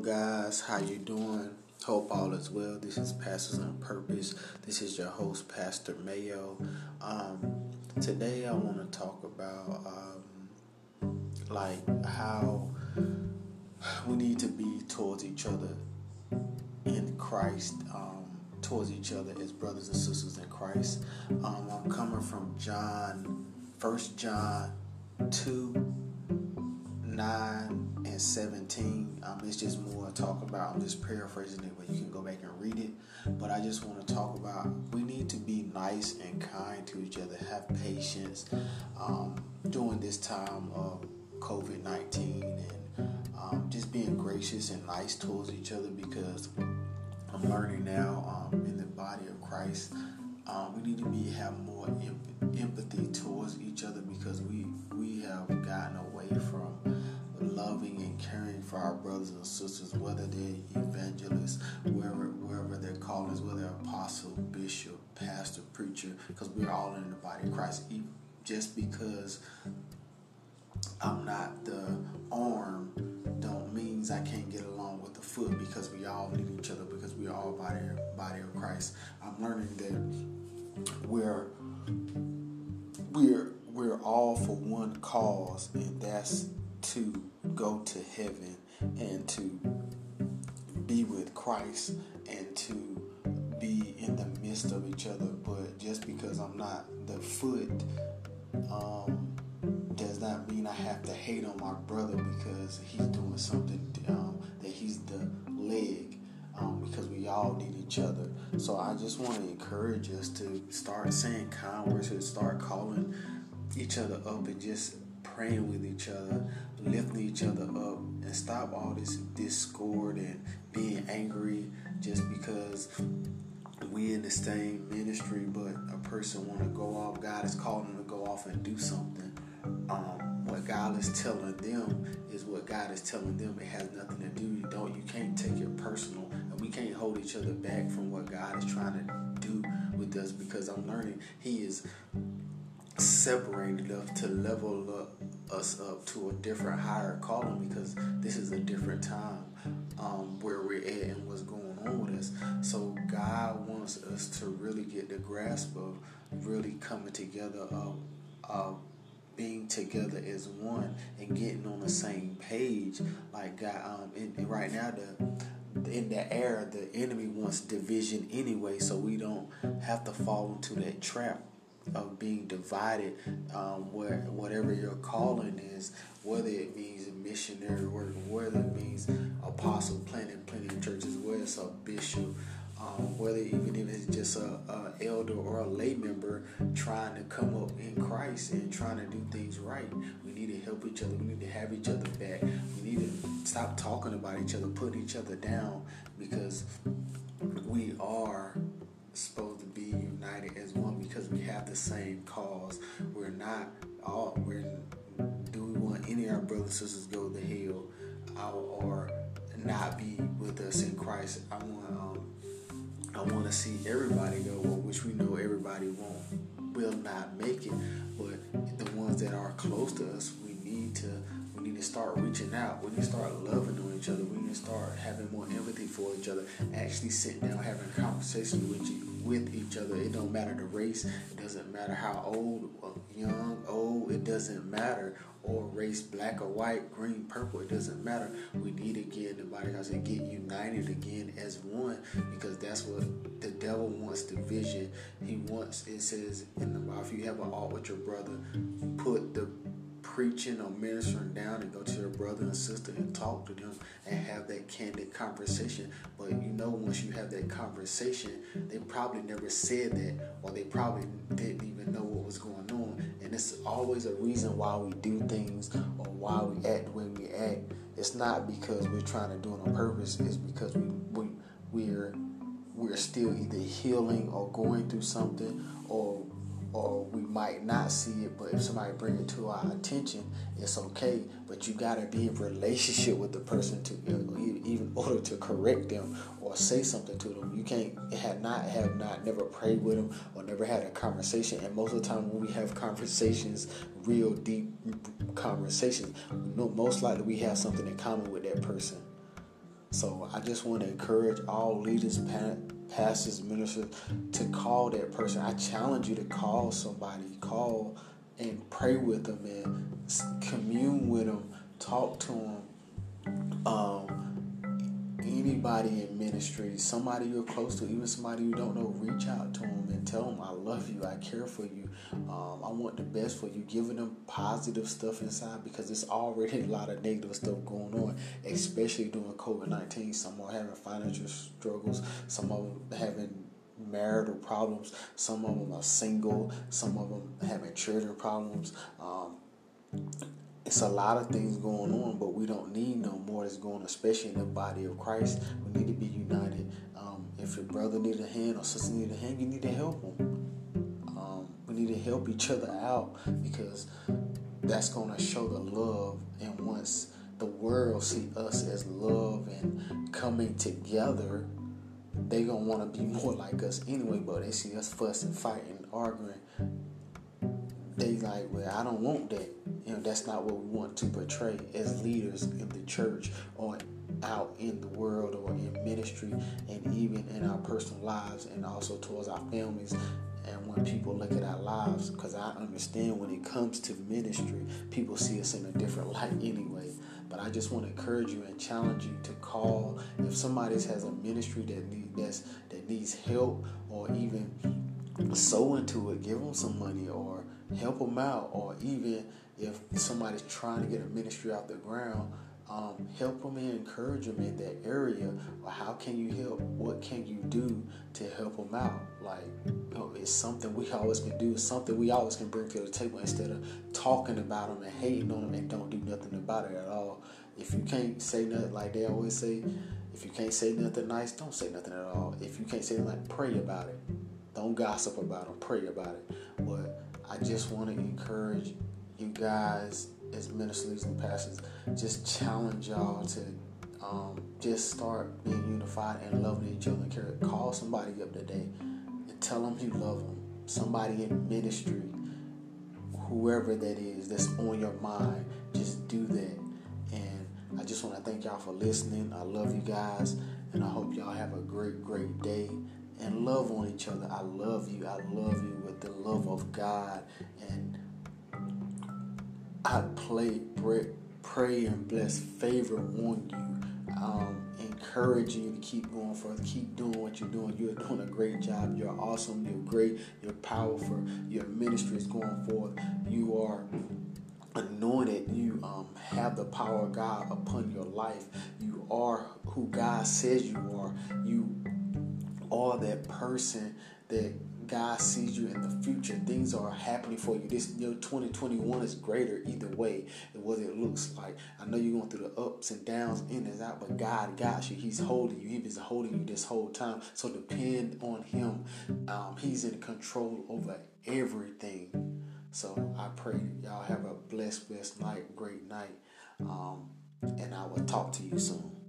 Guys, how you doing? Hope all is well. This is Pastors on Purpose. This is your host, Pastor Mayo. Um, today I want to talk about um, like how we need to be towards each other in Christ, um, towards each other as brothers and sisters in Christ. Um, I'm coming from John, First John two 9 and 17. Um, it's just more talk about, I'm just paraphrasing it, but you can go back and read it. But I just want to talk about we need to be nice and kind to each other, have patience um, during this time of COVID 19 and um, just being gracious and nice towards each other because I'm learning now um, in the body of Christ. Um, we need to be have more empathy towards each other because we we have gotten away from loving and caring for our brothers and sisters, whether they're evangelists, wherever wherever their is, whether apostle, bishop, pastor, preacher, because we're all in the body of Christ. Just because I'm not the arm don't means I can't get along with the foot because we all need each other because we are all body body of Christ. I'm learning that we're we're we're all for one cause and that's to go to heaven and to be with Christ and to be in the midst of each other. But just because I'm not the foot, um, does not mean I have to hate on my brother because he's doing something um, that he's the leg. Um, because we all need each other. So I just want to encourage us to start saying kind words, to start calling each other up, and just praying with each other, lifting each other up, and stop all this discord and being angry just because we in the same ministry, but a person want to go off. God is calling them to go off and do something. Um, what God is telling them is what God is telling them. It has nothing to do. You don't. You can't take it personal, and we can't hold each other back from what God is trying to do with us. Because I'm learning He is separated enough to level up us up to a different higher calling because this is a different time um, where we're at and what's going on with us. So God wants us to really get the grasp of really coming together, of, of being together as one and getting on the same page. Like God, um, and, and right now the in the air, the enemy wants division anyway, so we don't have to fall into that trap of being divided, um, where whatever your calling is, whether it means missionary work, whether it means apostle planting planting churches, whether it's a bishop, um, whether even if it's just a, a, elder or a lay member trying to come up in Christ and trying to do things right. We need to help each other. We need to have each other back. We need to stop talking about each other, putting each other down, because we are supposed to be united as one because we have the same cause. We're not all. We're do we want any of our brothers and sisters go to hell or not be with us in Christ? I want um, I want to see everybody go, which we know everybody won't will not make it, but the ones that are close to us, we need to to start reaching out. We need to start loving on each other. We to start having more empathy for each other. Actually, sitting down having conversations with you with each other. It don't matter the race. It doesn't matter how old, uh, young, old. It doesn't matter. Or race, black or white, green, purple. It doesn't matter. We need to get the body I said, get united again as one because that's what the devil wants division. He wants. It says in the Bible, if you have an alt with your brother, put the preaching or ministering down and go to your brother and sister and talk to them and have that candid conversation. But you know, once you have that conversation, they probably never said that, or they probably didn't even know what was going on. And it's always a reason why we do things or why we act the way we act. It's not because we're trying to do it on purpose. It's because we we we're we're still either healing or going through something or or we might not see it, but if somebody bring it to our attention, it's okay. But you gotta be in relationship with the person to even order to correct them or say something to them. You can't have not have not never prayed with them or never had a conversation. And most of the time, when we have conversations, real deep conversations, most likely we have something in common with that person. So I just want to encourage all leaders, pastors, ministers to call that person. I challenge you to call somebody, call and pray with them and commune with them, talk to them. Um, anybody in ministry, somebody you're close to, even somebody you don't know, reach out to them and tell them, I love you, I care for you, um, I want the best for you. Giving them positive stuff inside because there's already a lot of negative stuff going on, especially during COVID 19. Some are having financial struggles, some of them having marital problems, some of them are single, some of them having children problems. Um, it's a lot of things going on, but we don't need no more that's going on, especially in the body of Christ. We need to be united. Um, if your brother need a hand or sister need a hand, you need to help them. Um, we need to help each other out because that's going to show the love. And once the world see us as love and coming together, they gonna want to be more like us anyway. But they see us fussing, fighting, arguing they like, well, I don't want that. You know, that's not what we want to portray as leaders in the church or out in the world or in ministry and even in our personal lives and also towards our families and when people look at our lives. Because i understand when it comes to ministry people see us in a different light anyway. But i just want to encourage you and challenge you to call if somebody has a ministry that need that's that needs help or even sow into it give them some money or help them out, or even if somebody's trying to get a ministry off the ground, um, help them and encourage them in that area. Or how can you help? What can you do to help them out? Like, you know, it's something we always can do. It's something we always can bring to the table instead of talking about them and hating on them and don't do nothing about it at all. If you can't say nothing, like they always say, if you can't say nothing nice, don't say nothing at all. If you can't say nothing, pray about it. Don't gossip about them. Pray about it. But I just want to encourage you guys as ministers and pastors, just challenge y'all to um, just start being unified and loving each other care. Call somebody up today and tell them you love them. Somebody in ministry, whoever that is, that's on your mind, just do that. And I just want to thank y'all for listening. I love you guys, and I hope y'all have a great, great day and love on each other. I love you. I love you with the love of God. And I play, pray, pray and bless favor on you. Um, encouraging you to keep going further, keep doing what you're doing. You're doing a great job. You're awesome. You're great. You're powerful. Your ministry is going forth. You are anointed. You um, have the power of God upon your life. You are who God says you are. You are that person that God sees you in the future. Things are happening for you. This know, 2021 is greater either way than what it looks like. I know you're going through the ups and downs, in and out, but God got you. He's holding you. He's holding you this whole time. So depend on Him. Um, he's in control over everything. So I pray y'all have a blessed, blessed night, great night. Um, and I will talk to you soon.